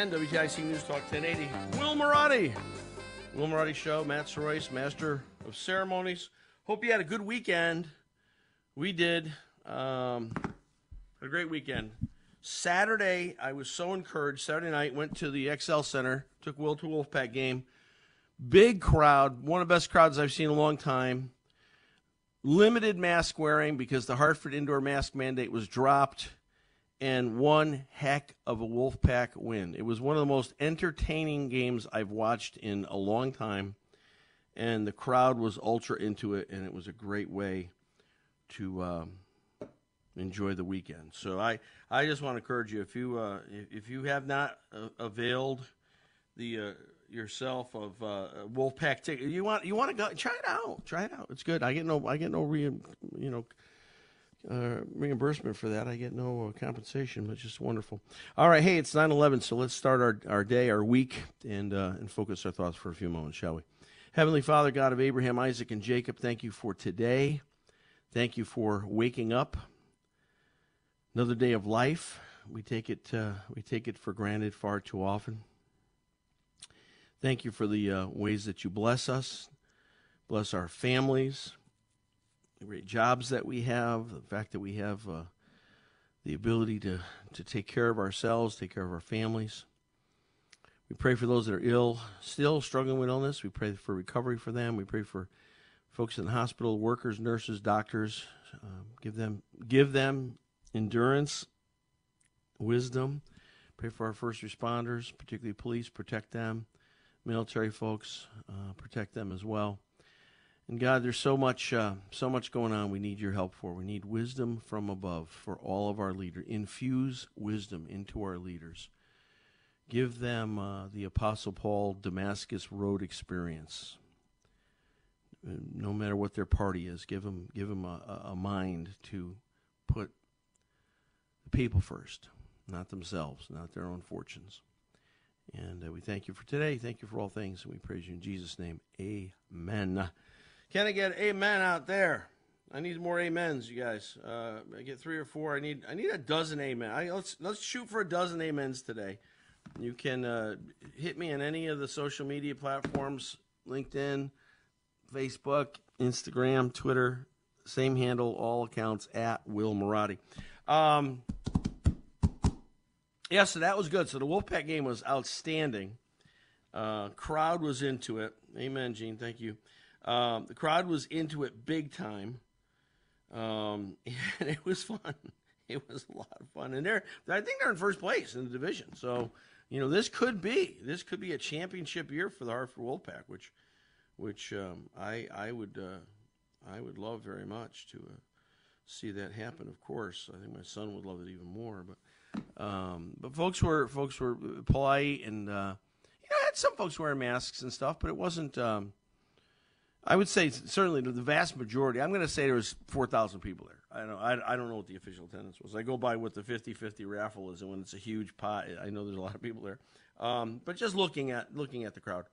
910 WTIC News Talk 1080. Will Marotti. Will Marotti Show, Matt Soroyce, Master of Ceremonies. Hope you had a good weekend. We did. Um, a great weekend. Saturday, I was so encouraged. Saturday night, went to the XL Center, took Will to a Wolfpack game. Big crowd, one of the best crowds I've seen in a long time limited mask wearing because the Hartford indoor mask mandate was dropped, and one heck of a Wolfpack win. It was one of the most entertaining games I've watched in a long time, and the crowd was ultra into it, and it was a great way to um, enjoy the weekend. So I, I just want to encourage you if you uh, if, you have not uh, availed the uh, yourself of uh, Wolfpack ticket. You want you want to go try it out. Try it out. It's good. I get no I get no re, you know uh, reimbursement for that. I get no uh, compensation, but just wonderful. All right, hey, it's 9-11, so let's start our, our day, our week, and uh, and focus our thoughts for a few moments, shall we? Heavenly Father, God of Abraham, Isaac, and Jacob, thank you for today. Thank you for waking up. Another day of life. We take it uh, we take it for granted far too often. Thank you for the uh, ways that you bless us, bless our families, the great jobs that we have, the fact that we have uh, the ability to, to take care of ourselves, take care of our families. We pray for those that are ill, still struggling with illness. We pray for recovery for them. We pray for folks in the hospital, workers, nurses, doctors. Uh, give them give them endurance, wisdom. Pray for our first responders, particularly police. Protect them military folks, uh, protect them as well. And God, there's so much, uh, so much going on. We need your help for. We need wisdom from above for all of our leaders. Infuse wisdom into our leaders. Give them uh, the Apostle Paul Damascus Road experience. Uh, No matter what their party is, give them, give them a, a mind to put the people first, not themselves, not their own fortunes. And uh, we thank you for today. Thank you for all things. And we praise you in Jesus' name. Amen. Can I get amen out there? I need more amens, you guys. Uh, I get three or four. I need I need a dozen amen. I, let's let's shoot for a dozen amens today. You can uh, hit me on any of the social media platforms: LinkedIn, Facebook, Instagram, Twitter. Same handle, all accounts at Will Marotti. Um, yeah, so that was good. So the Wolfpack game was outstanding. Uh, crowd was into it. Amen, Gene. Thank you. Um, the crowd was into it big time. Um, and it was fun. It was a lot of fun. And they're, I think they're in first place in the division. So, you know, this could be, this could be a championship year for the Hartford Wolfpack, which, which um, I, I would, uh, I would love very much to uh, see that happen. Of course, I think my son would love it even more. But, um, but folks were, folks were polite, and uh, you know, I had some folks wearing masks and stuff, but it wasn't. Um, I would say certainly the vast majority. I'm going to say there was 4,000 people there. I don't, I, I don't know what the official attendance was. I go by what the 50-50 raffle is, and when it's a huge pot, I know there's a lot of people there. Um, but just looking at looking at the crowd,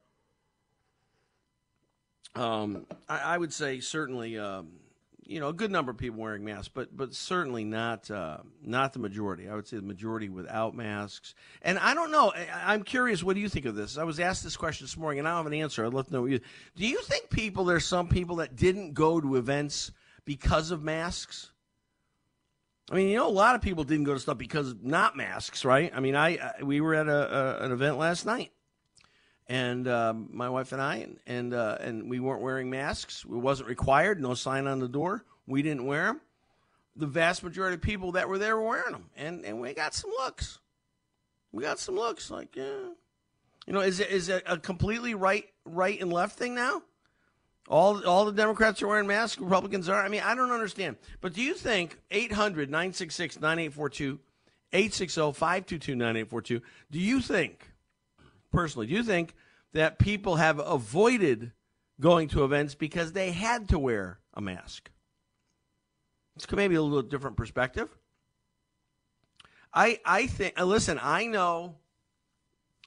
um, I, I, would say certainly, um, you know, a good number of people wearing masks, but but certainly not uh, not the majority. I would say the majority without masks. And I don't know. I, am curious. What do you think of this? I was asked this question this morning, and I don't have an answer. I'd love to know. You, do you think people? There's some people that didn't go to events because of masks? I mean, you know, a lot of people didn't go to stuff because not masks, right? I mean, I, I we were at a, a, an event last night, and um, my wife and I, and and, uh, and we weren't wearing masks. It wasn't required. No sign on the door. We didn't wear them. The vast majority of people that were there were wearing them, and and we got some looks. We got some looks like, yeah, you know, is it is it a completely right right and left thing now? All, all the Democrats are wearing masks, Republicans are. I mean, I don't understand. But do you think 800 966 9842, 860 522 9842, do you think, personally, do you think that people have avoided going to events because they had to wear a mask? It's maybe a little different perspective. I, I think, listen, I know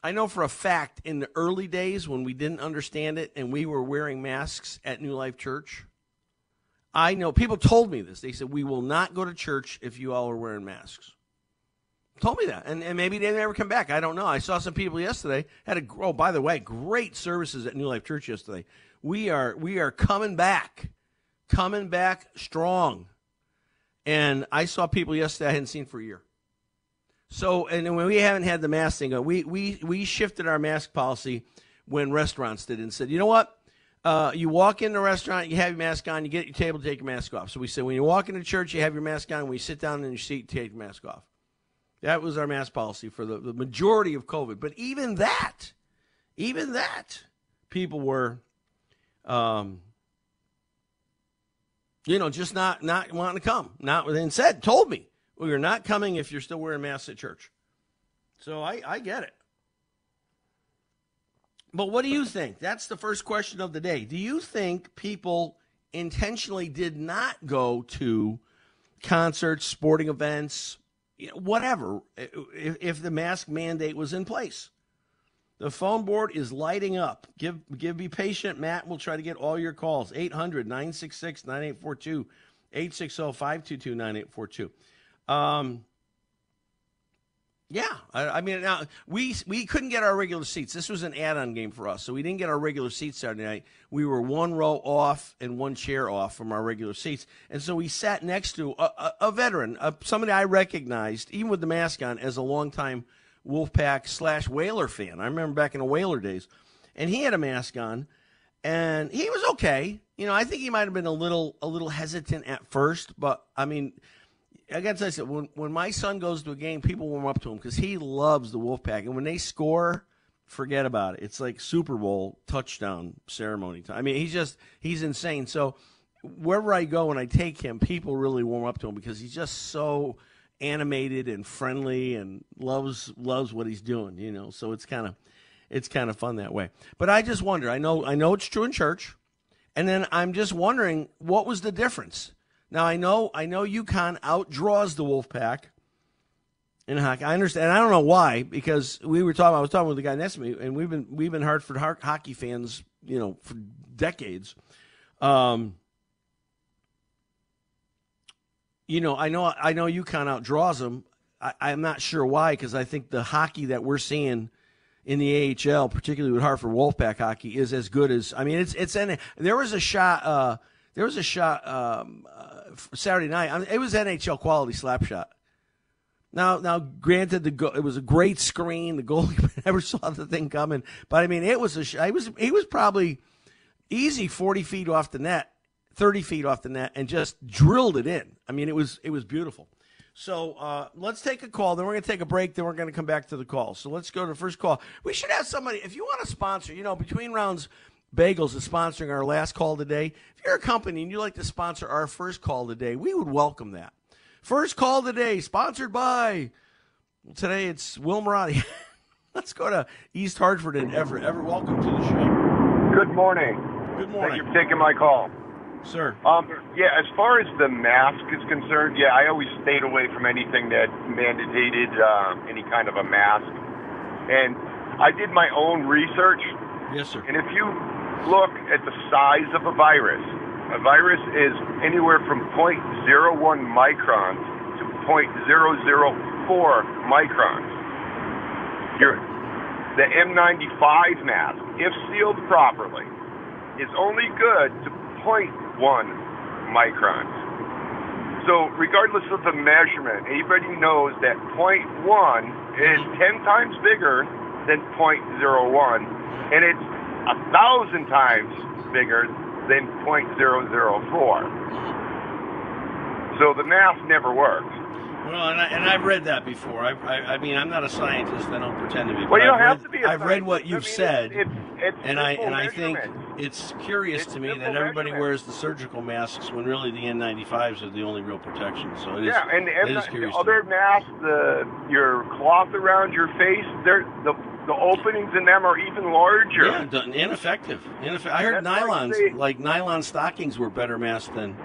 I know for a fact in the early days when we didn't understand it and we were wearing masks at New Life Church, I know people told me this. They said, We will not go to church if you all are wearing masks. Told me that. And, and maybe they never come back. I don't know. I saw some people yesterday had a oh, by the way, great services at New Life Church yesterday. We are we are coming back. Coming back strong. And I saw people yesterday I hadn't seen for a year. So, and when we haven't had the mask thing, we, we, we shifted our mask policy when restaurants did and said, you know what? Uh, you walk in the restaurant, you have your mask on, you get at your table, take your mask off. So we said, when you walk into church, you have your mask on. When you sit down in your seat, take your mask off. That was our mask policy for the, the majority of COVID. But even that, even that, people were, um, you know, just not not wanting to come. Not and said, told me, well, you're not coming if you're still wearing masks at church. So I, I get it. But what do you think? That's the first question of the day. Do you think people intentionally did not go to concerts, sporting events, whatever, if, if the mask mandate was in place? The phone board is lighting up. Give give be patient. Matt We'll try to get all your calls. 800 966 9842 860 522 9842. Um, Yeah, I, I, mean, now we we couldn't get our regular seats. This was an add-on game for us, so we didn't get our regular seats Saturday night. We were one row off and one chair off from our regular seats, and so we sat next to a, a, a veteran, a, somebody I recognized, even with the mask on, as a longtime Wolfpack slash Whaler fan. I remember back in the Whaler days, and he had a mask on, and he was okay. You know, I think he might have been a little a little hesitant at first, but I mean I got tell you, when when my son goes to a game, people warm up to him because he loves the Wolfpack, and when they score, forget about it. It's like Super Bowl touchdown ceremony time. I mean, he's just he's insane. So wherever I go and I take him, people really warm up to him because he's just so animated and friendly and loves loves what he's doing. You know, so it's kind of it's kind of fun that way. But I just wonder. I know I know it's true in church, and then I'm just wondering what was the difference now I know I know UConn outdraws the Wolfpack in hockey. I understand. I don't know why because we were talking. I was talking with the guy next to me, and we've been we've been Hartford hockey fans, you know, for decades. Um, you know, I know I know UConn outdraws them. I, I'm not sure why because I think the hockey that we're seeing in the AHL, particularly with Hartford Wolfpack hockey, is as good as. I mean, it's it's. And there was a shot. Uh, there was a shot um, uh, Saturday night. I mean, it was NHL quality slap shot. Now, now, granted, the go- it was a great screen. The goalie never saw the thing coming, but I mean, it was a. Sh- I was he was probably easy forty feet off the net, thirty feet off the net, and just drilled it in. I mean, it was it was beautiful. So uh, let's take a call. Then we're going to take a break. Then we're going to come back to the call. So let's go to the first call. We should have somebody. If you want to sponsor, you know, between rounds, Bagels is sponsoring our last call today. If you're a company and you'd like to sponsor our first call today, we would welcome that. First call today, sponsored by, well, today it's Will Marotti. Let's go to East Hartford and Everett. Everett, welcome to the show. Good morning. Good morning. Thank you for taking my call. Sir. Um, yeah, as far as the mask is concerned, yeah, I always stayed away from anything that mandated uh, any kind of a mask. And I did my own research, Yes, sir. and if you look at the size of a virus, a virus is anywhere from 0.01 microns to 0.004 microns. Your, the N95 mask, if sealed properly, is only good to 0.1 microns. So regardless of the measurement, anybody knows that 0.1 is 10 times bigger than 0.01, and it's a thousand times bigger than 0.004. So the math never works. Well, and, I, and I've read that before. I, I, I mean, I'm not a scientist. I don't pretend to be. Well, you don't I've have read, to be. I've read what you've I mean, said, It's, it's, it's and I and I think it's curious to me that everybody measurement. wears the surgical masks when really the N95s are the only real protection. So it is. Yeah, and, and it is the, curious. the other masks, the your cloth around your face, they're the the openings in them are even larger. Yeah, ineffective. Ineffe- I heard That's like nylons, like nylon stockings, were better masked than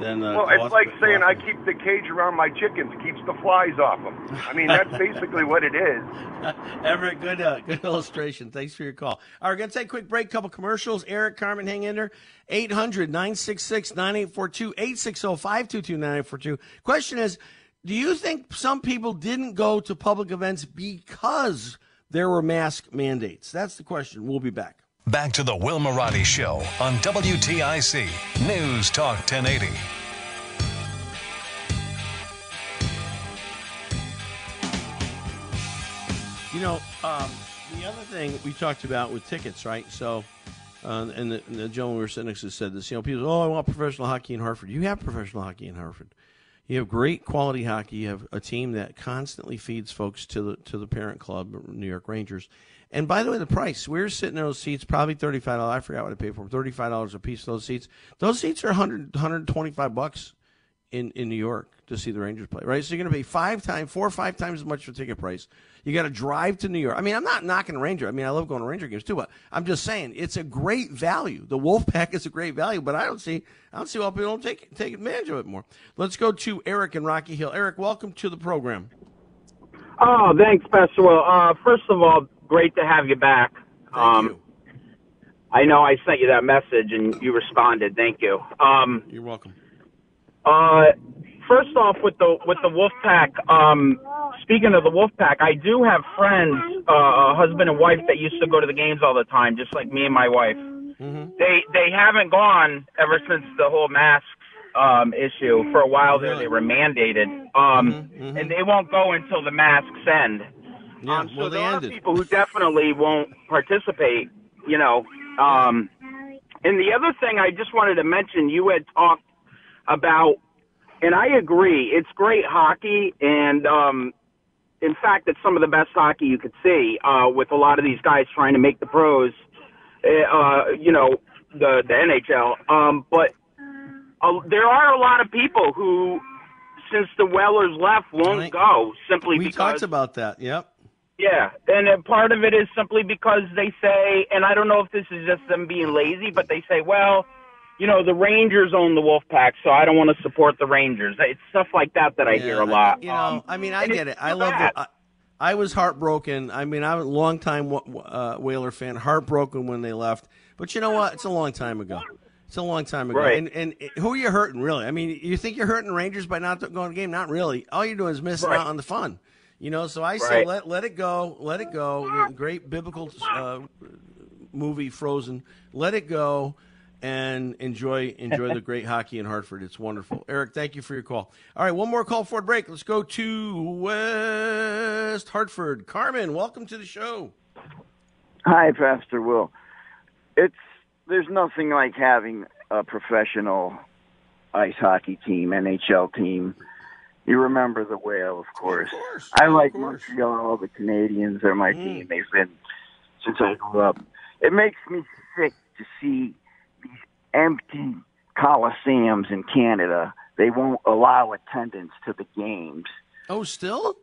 than. Uh, Well, cloth- it's like saying I keep the cage around my chickens, keeps the flies off them. I mean, that's basically what it is. Everett, good, uh, good illustration. Thanks for your call. All right, we're going to take a quick break, couple commercials. Eric, Carmen, hang in there. 800 966 9842 860 522 9842. Question is Do you think some people didn't go to public events because there were mask mandates? That's the question. We'll be back. Back to the Will Marotti Show on WTIC News Talk 1080. You know, um, the other thing we talked about with tickets, right? So, uh, and, the, and the gentleman we were sitting next to said this. You know, people, say, oh, I want professional hockey in Hartford. You have professional hockey in Hartford. You have great quality hockey. You have a team that constantly feeds folks to the to the parent club, New York Rangers. And by the way, the price we're sitting in those seats probably thirty five dollars. I forgot what I paid for them. Thirty five dollars a piece. Those seats. Those seats are 100, 125 bucks in, in New York to see the Rangers play, right? So you're going to pay five times, four or five times as much for ticket price. You got to drive to New York. I mean, I'm not knocking Ranger. I mean, I love going to Ranger games too, but I'm just saying it's a great value. The Wolfpack is a great value, but I don't see, I don't see why people don't take take advantage of it more. Let's go to Eric in Rocky Hill. Eric, welcome to the program. Oh, thanks, Pastor. Uh, first of all, great to have you back. Thank um, you. I know I sent you that message and you responded. Thank you. Um, You're welcome. uh, first off, with the with the Wolfpack. Um, speaking of the Wolfpack, I do have friends, uh, a husband and wife that used to go to the games all the time, just like me and my wife. Mm-hmm. They they haven't gone ever since the whole mask um, issue. For a while there, they were mandated, um, Mhm, mhm. and they won't go until the masks end. Yeah, Um, so well, there are ended. people who definitely won't participate, you know. Um, and the other thing I just wanted to mention, you had talked about, and I agree, it's great hockey, and um, in fact, it's some of the best hockey you could see uh, with a lot of these guys trying to make the pros, uh, you know, the the NHL. Um, but uh, there are a lot of people who, since the Whalers left, won't go simply We because We talked about that. Yep. yeah, and part of it is simply because they say, and I don't know if this is just them being lazy, but they say, well, you know, the Rangers own the Wolfpack, so I don't want to support the Rangers. It's stuff like that that I Yeah, hear a lot. You know, Um, I mean, I get it. I love the. I, I was heartbroken. I mean, I'm a long time uh, Whaler fan. Heartbroken when they left, but you know what? It's a long time ago. It's a long time ago. Right. And and who are you hurting really? I mean, you think you're hurting the Rangers by not going to the game? Not really. All you're doing is missing Right. out on the fun. You know, so I say let let it go, let it go. Great biblical uh, movie, Frozen. Let it go, and enjoy enjoy the great hockey in Hartford. It's wonderful. Eric, thank you for your call. All right, one more call for a break. Let's go to West Hartford. Carmen, welcome to the show. Hi, Pastor Will. It's there's nothing like having a professional ice hockey team, NHL team. You remember the whale, of course. course, I like course. Montreal. The Canadiens are my Mm. team. They've been since I grew up. It makes me sick to see empty coliseums in Canada. They won't allow attendance to the games. Oh, still?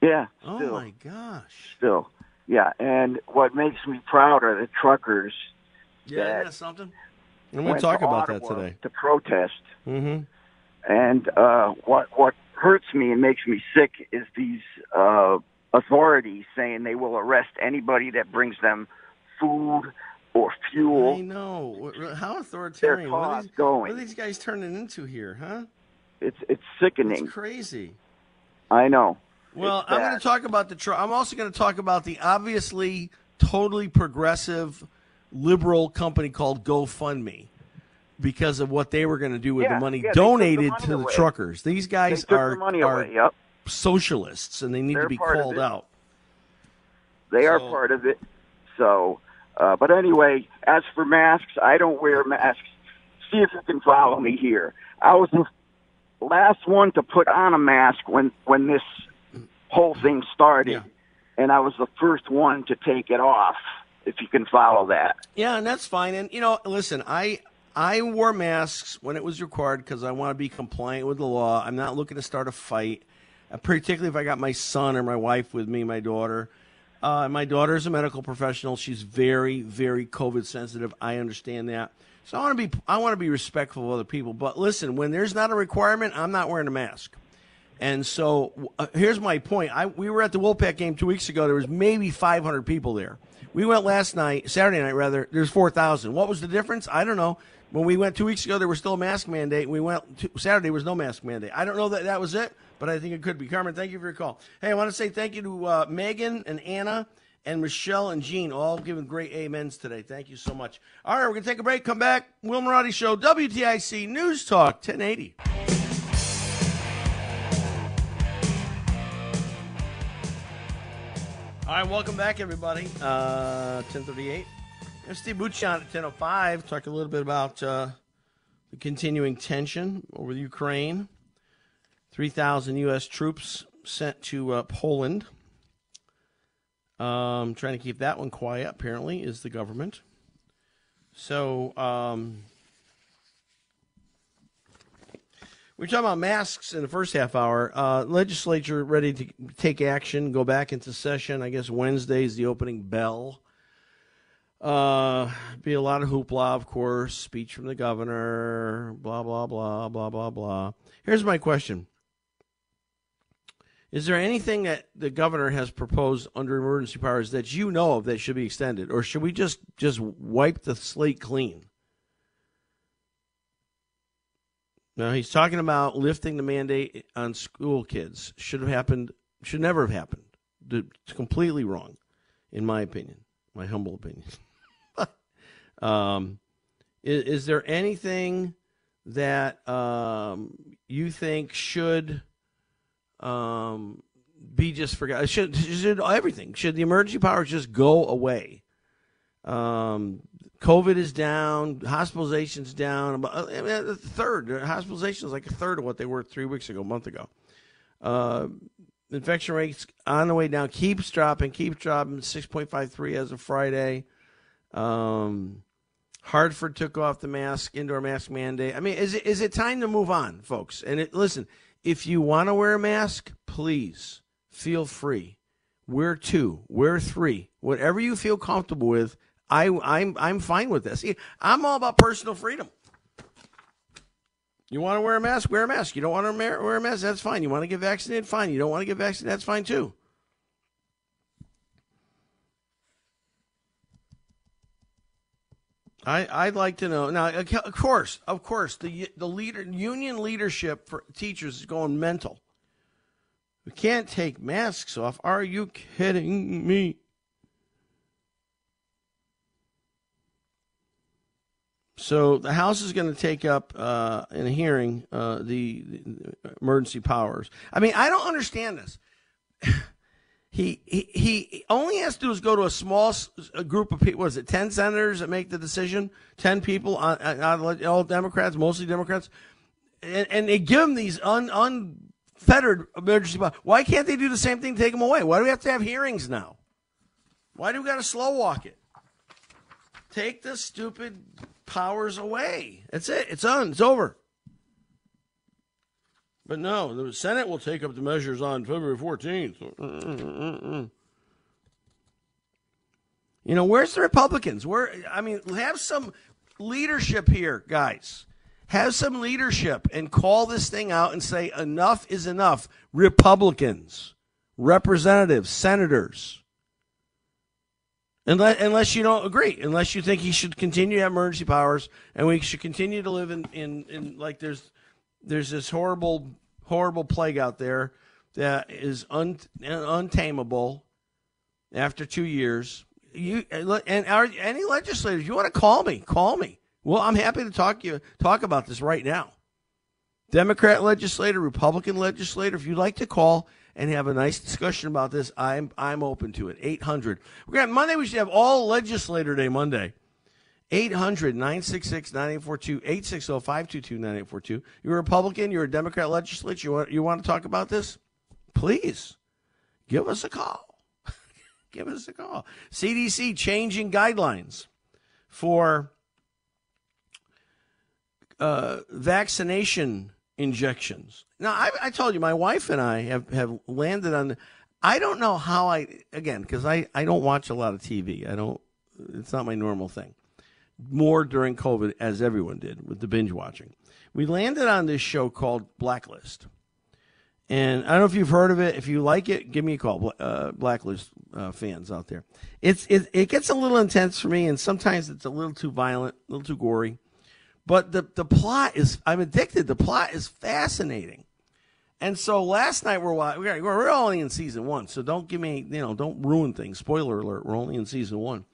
Yeah, Oh my gosh. still. Yeah, and what makes me proud are the truckers Yeah, that something? Going went talk about that today. to protest. Mm-hmm. And uh, what what hurts me and makes me sick is these uh, authorities saying they will arrest anybody that brings them food or fuel. I know. How authoritarian? What are, these, going. what are these guys turning into here, huh? It's it's It's sickening. crazy. I know. Well, I'm going to talk about the. Tr- I'm also going to talk about the obviously totally progressive liberal company called GoFundMe because of what they were going to do with Yeah, the money yeah, took the donated money to the away. truckers. These guys are, the money are. Yep, socialists and they need They're to be called out. they are part of it. So, uh, but anyway, as for masks, I don't wear masks. See if you can follow me here. I was the last one to put on a mask when when this whole thing started, Yeah. and I was the first one to take it off. If you can follow that. Yeah, and that's fine. And you know, listen, I I wore masks when it was required because I want to be compliant with the law. I'm not looking to start a fight, uh, particularly if I got my son or my wife with me, my daughter. Uh, my daughter is a medical professional. She's very, very COVID sensitive. I understand that. So I want to be I want to be respectful of other people. But listen, when there's not a requirement, I'm not wearing a mask. And so uh, here's my point. I, we were at the Wolfpack game two weeks ago. There was maybe 500 people there. We went last night, Saturday night rather. There's 4,000. What was the difference? I don't know. When we went two weeks ago, there was still a mask mandate. We went to, Saturday was no mask mandate. I don't know that that was it, but I think it could be. Carmen, thank you for your call. Hey, I want to say thank you to uh, Megan and Anna and Michelle and Jean, all giving great amens today. Thank you so much. All right, we're gonna take a break. Come back. Will Marotti Show, WTIC News Talk, 1080. All right, welcome back, everybody. Uh, 1038. I'm Steve Buccion at 1005. Talk a little bit about uh, the continuing tension over Ukraine. 3,000 U.S. troops sent to uh, Poland. Um, trying to keep that one quiet, apparently, is the government. So, um, we were talking about masks in the first half hour. Uh, legislature ready to take action, go back into session. I guess Wednesday is the opening bell. Uh, be a lot of hoopla, of course. Speech from the governor. Blah blah blah blah blah blah. Here's my question: Is there anything that the governor has proposed under emergency powers that you know of that should be extended, or should we just just wipe the slate clean? Now he's talking about lifting the mandate on school kids. Should have happened. Should never have happened. It's completely wrong, in my opinion, my humble opinion. um, is, is there anything that um, you think should um, be just forgotten? Should, should everything? Should the emergency powers just go away? Um, COVID is down, hospitalizations down. About I mean, a third. Hospitalizations like a third of what they were three weeks ago, a month ago. Uh, infection rates on the way down, keeps dropping, keeps dropping. Six point five three as of Friday. Um, Hartford took off the mask, indoor mask mandate. I mean, is it is it time to move on, folks? And it, listen, if you want to wear a mask, please feel free. Wear two, wear three, whatever you feel comfortable with. I, I'm I'm fine with this. I'm all about personal freedom. You want to wear a mask, wear a mask. You don't want to wear a mask, that's fine. You want to get vaccinated, fine. You don't want to get vaccinated, that's fine too. I, I'd like to know now. Of course, of course, the the leader union leadership for teachers is going mental. We can't take masks off. Are you kidding me? So the House is going to take up uh, in a hearing uh, the, the emergency powers. I mean, I don't understand this. He, he he only has to do is go to a small group of people. Was it ten senators that make the decision? Ten people, uh, uh, on, on, all Democrats, mostly Democrats, and, and they give them these un, unfettered emergency powers. Why can't they do the same thing? Take them away. Why do we have to have hearings now? Why do we got to slow walk it? Take the stupid powers away. That's it. It's on. It's over. But no, the Senate will take up the measures on February 14th. You know, where's the Republicans? Where I mean, have some leadership here, guys. Have some leadership and call this thing out and say enough is enough. Republicans, representatives, senators. Unless, unless you don't agree, unless you think he should continue to have emergency powers and we should continue to live in, in, in like there's there's this horrible horrible plague out there that is un, untamable after two years. You and our, any legislators, you want to call me? Call me. Well, I'm happy to talk you talk about this right now. Democrat legislator, Republican legislator, if you'd like to call and have a nice discussion about this, I'm I'm open to it. 800. We're going to Monday we should have all legislator day Monday. 800 966 9842 860 522 9842. You're a Republican, you're a Democrat legislator, you want, you want to talk about this? Please give us a call. give us a call. CDC changing guidelines for uh, vaccination injections. Now, I, I, told you, my wife and I have, have landed on. I don't know how I again because I, I don't watch a lot of TV. I don't. It's not my normal thing. More during COVID, as everyone did with the binge watching. We landed on this show called Blacklist, and I don't know if you've heard of it. If you like it, give me a call, uh, Blacklist uh, fans out there. It's it, it gets a little intense for me, and sometimes it's a little too violent, a little too gory. But the, the plot is, I'm addicted. The plot is fascinating. And so last night we're we're we're only in season one, so don't give me you know don't ruin things. Spoiler alert: we're only in season one.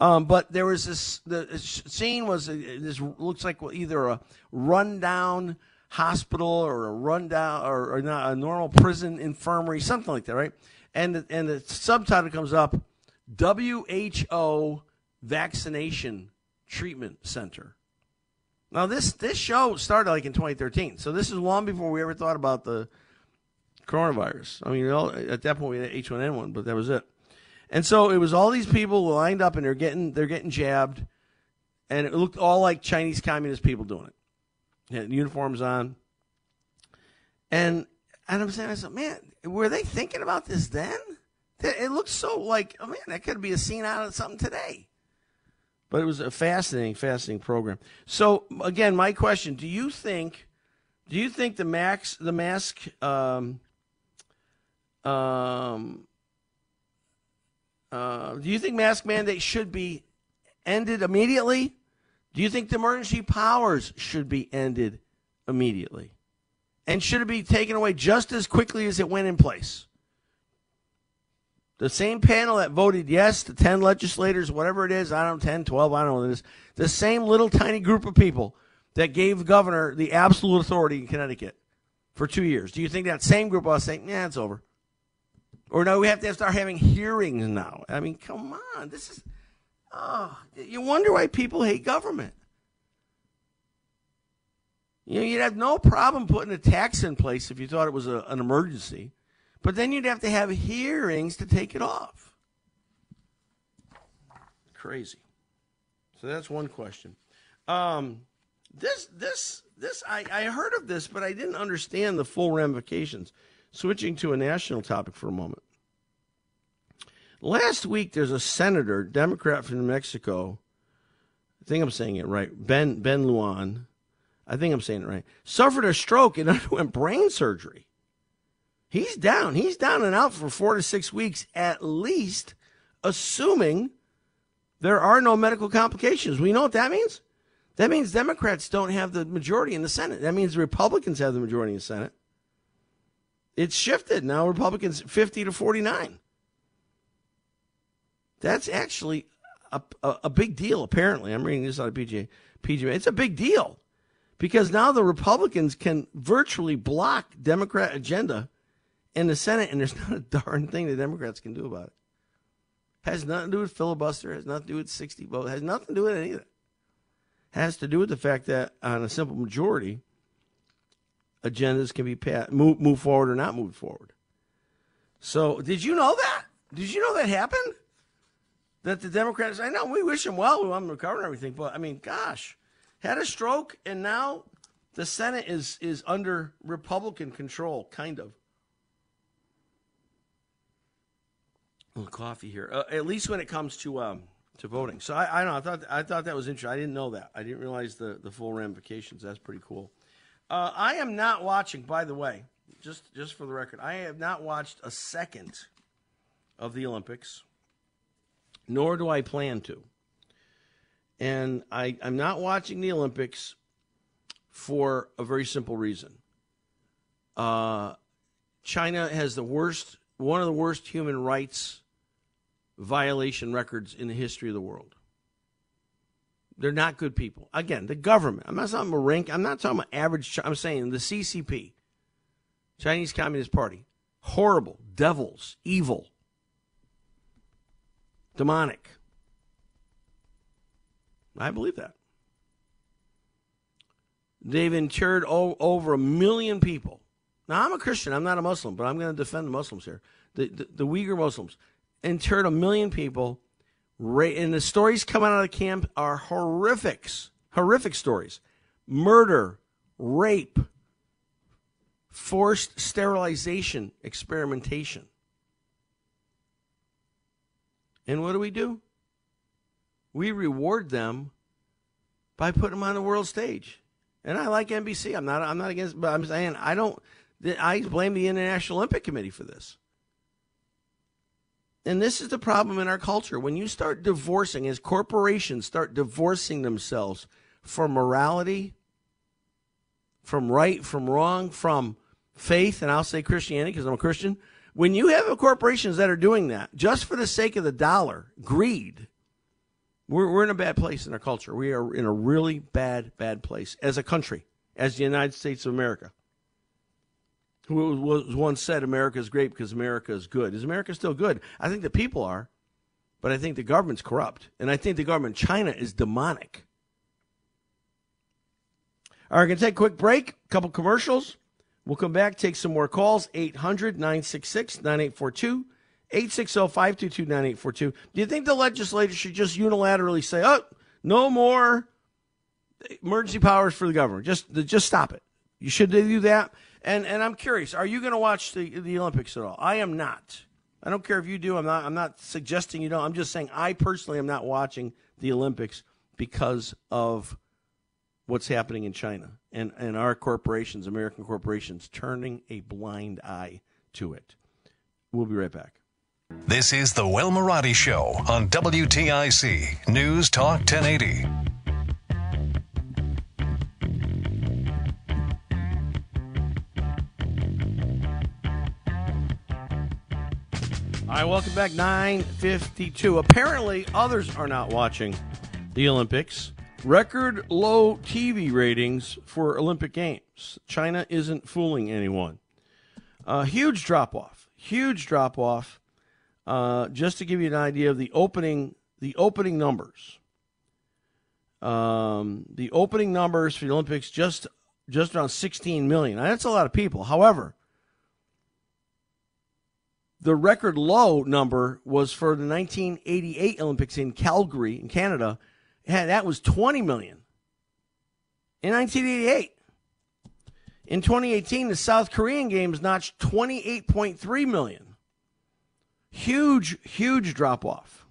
Um, but there was this the scene was uh, this looks like either a rundown hospital or a rundown or, or not a normal prison infirmary, something like that, right? And the, and the subtitle comes up: WHO vaccination treatment center. Now this this show started like in 2013, so this is long before we ever thought about the coronavirus. I mean, you know, at that point we had H1N1, but that was it. And so it was all these people lined up and they're getting they're getting jabbed, and it looked all like Chinese communist people doing it. Uniforms on, and and I'm saying, I said, man, were they thinking about this then? It looks so like, oh man, that could be a scene out of something today. But it was a fascinating, fascinating program. So again, my question: Do you think, do you think the max, the mask, um, um, uh, do you think mask mandate should be ended immediately? Do you think the emergency powers should be ended immediately? And should it be taken away just as quickly as it went in place? the same panel that voted yes, the 10 legislators, whatever it is, I don't know, 10, 12, I don't know what it is, the same little tiny group of people that gave the governor the absolute authority in Connecticut for two years. Do you think that same group was saying, yeah, it's over? Or no, we have to start having hearings now. I mean, come on. This is, oh, you wonder why people hate government. You know, you'd have no problem putting a tax in place if you thought it was a, an emergency. But then you'd have to have hearings to take it off. Crazy. So that's one question. Um, this, this, this, I, I heard of this, but I didn't understand the full ramifications. Switching to a national topic for a moment. Last week, there's a senator, Democrat from New Mexico. I think I'm saying it right. Ben Ben Luján. I think I'm saying it right. Suffered a stroke and underwent brain surgery. He's down. He's down and out for four to six weeks at least, assuming there are no medical complications. We know what that means? That means Democrats don't have the majority in the Senate. That means Republicans have the majority in the Senate. It's shifted. Now Republicans 50 to 49. That's actually a, a, a big deal, apparently. I'm reading this on a PGA. PGA. It's a big deal because now the Republicans can virtually block Democrat agenda in the Senate, and there's not a darn thing the Democrats can do about it. Has nothing to do with filibuster. Has nothing to do with 60 votes. Has nothing to do with anything. Has to do with the fact that on a simple majority, agendas can be passed, move, move forward or not move forward. So, did you know that? Did you know that happened? That the Democrats, I know we wish him well, we want him to recover and everything, but I mean, gosh, had a stroke, and now the Senate is is under Republican control, kind of. Coffee here. Uh, at least when it comes to um, to voting. So I, I know. I thought I thought that was interesting. I didn't know that. I didn't realize the the full ramifications. That's pretty cool. Uh, I am not watching. By the way, just just for the record, I have not watched a second of the Olympics, nor do I plan to. And I, I'm not watching the Olympics for a very simple reason. Uh, China has the worst, one of the worst human rights violation records in the history of the world. They're not good people. Again, the government. I'm not talking about rank. I'm not talking about average. I'm saying the CCP, Chinese Communist Party, horrible, devils, evil, demonic. I believe that. They've interred o- over a million people. Now, I'm a Christian. I'm not a Muslim, but I'm going to defend the Muslims here. The, the, the Uyghur Muslims interred a million people. And the stories coming out of the camp are horrifics. Horrific stories. Murder, rape, forced sterilization, experimentation. And what do we do? We reward them by putting them on the world stage. And I like NBC. I'm not. I'm not against. But I'm saying I don't. I blame the International Olympic Committee for this. And this is the problem in our culture. When you start divorcing, as corporations start divorcing themselves from morality, from right, from wrong, from faith, and I'll say Christianity because I'm a Christian. When you have corporations that are doing that just for the sake of the dollar, greed, we're, we're in a bad place in our culture. We are in a really bad, bad place as a country, as the United States of America. Who was once said America is great because America is good. Is America still good? I think the people are, but I think the government's corrupt. And I think the government China is demonic. All right, going to take a quick break, a couple commercials. We'll come back, take some more calls, 800 966 9842. 860-522-9842. Do you think the legislature should just unilaterally say, "Oh, no more emergency powers for the government. Just just stop it." You should do that. And and I'm curious, are you going to watch the the Olympics at all? I am not. I don't care if you do. I'm not I'm not suggesting you don't. I'm just saying I personally am not watching the Olympics because of what's happening in China and and our corporations, American corporations turning a blind eye to it. We'll be right back. This is the Will Marotti Show on WTIC News Talk 1080. Right, welcome back. 952. Apparently, others are not watching the Olympics. Record low TV ratings for Olympic Games. China isn't fooling anyone. A huge drop off. Huge drop off uh, just to give you an idea of the opening the opening numbers. Um, the opening numbers for the Olympics just just around 16 million. Now, that's a lot of people. However, the record low number was for the 1988 Olympics in Calgary, in Canada. And that was 20 million in 1988. In 2018, the South Korean Games notched 28.3 million. Huge, huge drop off.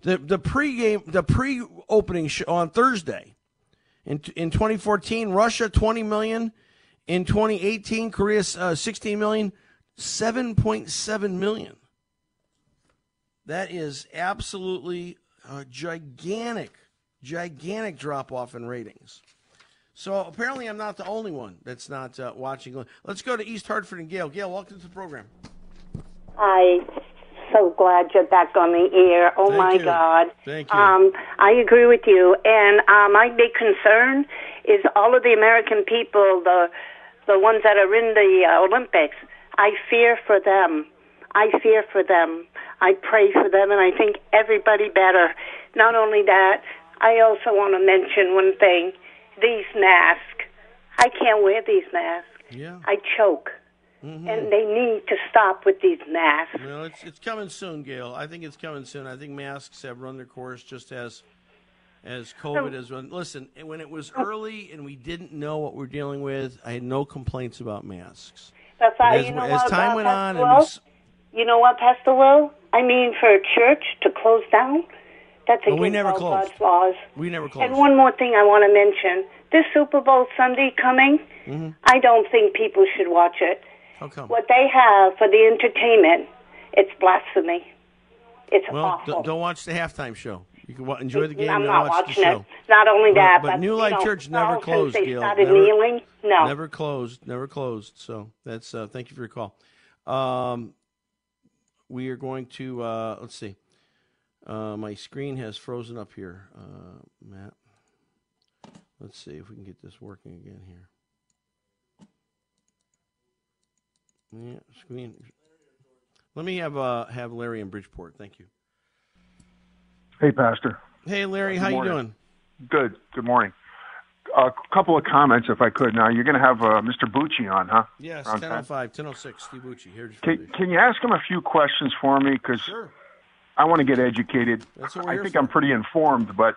The the pregame, the pre-opening show on Thursday, in in 2014, Russia 20 million. In 2018, Korea uh, 16 million. 7.7 million. That is absolutely a gigantic, gigantic drop off in ratings. So apparently, I'm not the only one that's not uh, watching. Let's go to East Hartford and Gail. Gail, welcome to the program. I so glad you're back on the air. Oh Thank my you. God. Thank you. Um, I agree with you. And uh, my big concern is all of the American people, the the ones that are in the uh, Olympics. I fear for them. I fear for them. I pray for them, and I think everybody better. Not only that, I also want to mention one thing: these masks. I can't wear these masks. Yeah. I choke, Mm-hmm. and they need to stop with these masks. Well, it's it's coming soon, Gail. I think it's coming soon. I think masks have run their course just as as COVID has run. Listen, when it was early and we didn't know what we're dealing with, I had no complaints about masks. That's But as, you know as what, time uh, went Pastor on, Will? we, You know what, Pastor Will? I mean, for a church to close down, that's against we never all closed. God's laws. We never closed. And one more thing I want to mention: this Super Bowl Sunday coming, Mm-hmm. I don't think people should watch it. How come? What they have for the entertainment, it's blasphemy. It's Well, awful. don't watch the halftime show. You can enjoy the game I'm and not watch watching the show. it. Not only that, but but, New you Life Church never closed, they Gail. started Never- kneeling, no. Never closed. Never closed. So that's uh, thank you for your call. Um, we are going to uh, let's see. Uh, my screen has frozen up here, uh, Matt. Let's see if we can get this working again here. Yeah, screen. Let me have uh, have Larry in Bridgeport. Thank you. Hey, Pastor. Hey, Larry, Good how you doing? Good. Good morning. A couple of comments, if I could. Now, you're going to have uh, Mr. Bucci on, huh? Yes, Around 1005, 1006, Steve Bucci. Here Can, can you ask him a few questions for me? Because Sure. I want to get educated. That's what we're I think for. I'm pretty informed, but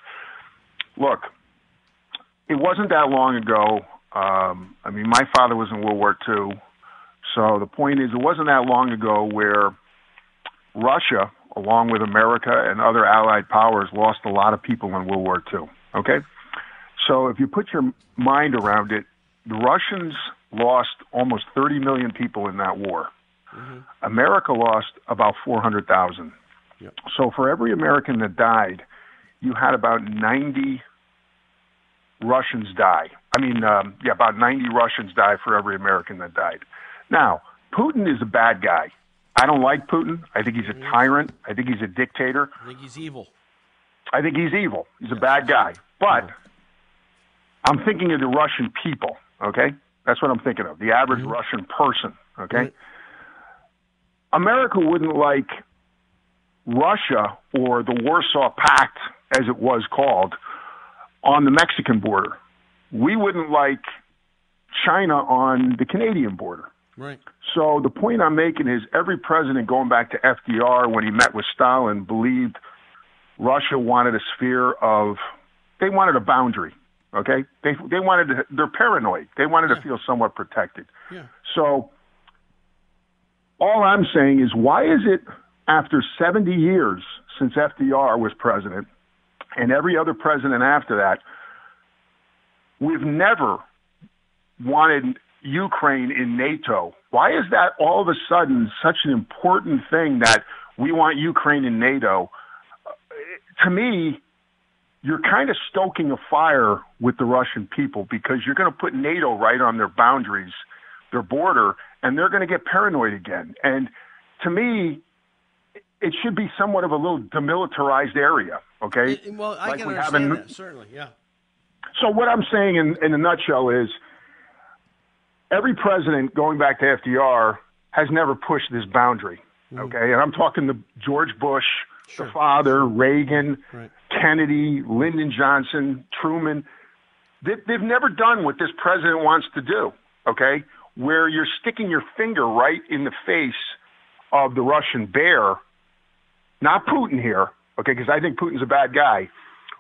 look, it wasn't that long ago. Um, I mean, my father was in World War II. So the point is, it wasn't that long ago where Russia, along with America and other allied powers, lost a lot of people in World War II. Okay? So if you put your mind around it, the Russians lost almost 30 million people in that war. America lost about 400,000. So for every American that died, you had about 90 Russians die. I mean, um, yeah, about 90 Russians die for every American that died. Now, Putin is a bad guy. I don't like Putin. I think he's a mm. tyrant. I think he's a dictator. I think he's evil. I think he's evil. He's a bad guy. But I'm thinking of the Russian people, okay? That's what I'm thinking of. The average mm-hmm. Russian person, okay? Mm-hmm. America wouldn't like Russia or the Warsaw Pact, as it was called, on the Mexican border. We wouldn't like China on the Canadian border. Right. So the point I'm making is every president going back to FDR when he met with Stalin believed Russia wanted a sphere of they wanted a boundary. Okay? They they wanted to, they're paranoid. They wanted to feel somewhat protected. Yeah. So all I'm saying is why is it after 70 years since FDR was president and every other president after that we've never wanted Ukraine in NATO. Why is that all of a sudden such an important thing that we want Ukraine in NATO? Uh, To me, you're kind of stoking a fire with the Russian people because you're going to put NATO right on their boundaries, their border, and they're going to get paranoid again. And to me, it should be somewhat of a little demilitarized area, okay? Well, I Like can we have understand in- that, certainly, yeah. so what I'm saying in, in a nutshell is every president going back to FDR has never pushed this boundary. Mm. Okay, and I'm talking to George Bush, the father, Reagan, Right. Kennedy, Lyndon Johnson, Truman. They, they've never done what this president wants to do. Okay, where you're sticking your finger right in the face of the Russian bear, not Putin here. Okay, because I think Putin's a bad guy.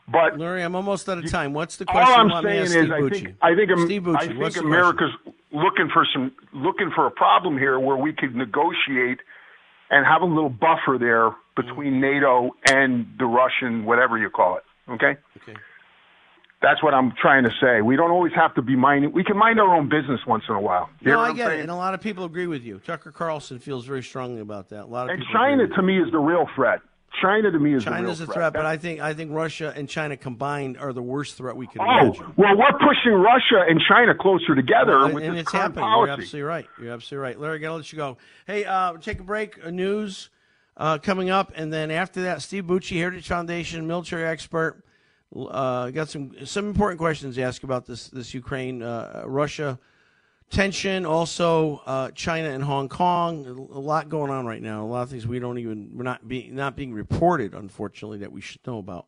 But Larry, I'm almost out of time. What's the all question? I'm want me to saying is, Steve I Bucci? think I think, Bucci, I think America's looking for some looking for a problem here where we could negotiate and have a little buffer there between mm-hmm. NATO and the Russian, whatever you call it. Okay. Okay. That's what I'm trying to say. We don't always have to be minding. We can mind our own business once in a while. You No, I I'm get it, and a lot of people agree with you. Tucker Carlson feels very strongly about that. A lot of And China, to me, is the real threat. China, to me, is. China's a real threat, but I think I think Russia and China combined are the worst threat we could Oh, imagine. well, we're pushing Russia and China closer together Well, with and it's happening. policy. You're absolutely right. You're absolutely right. Larry, gotta let you go. Hey, uh, take a break. Uh, news uh, coming up, and then after that, Steve Bucci, Heritage Foundation military expert, uh, got some some important questions to ask about this this Ukraine uh, Russia tension. Also, uh, China and Hong Kong. A lot going on right now. A lot of things we don't even we're not being not being reported, unfortunately, that we should know about.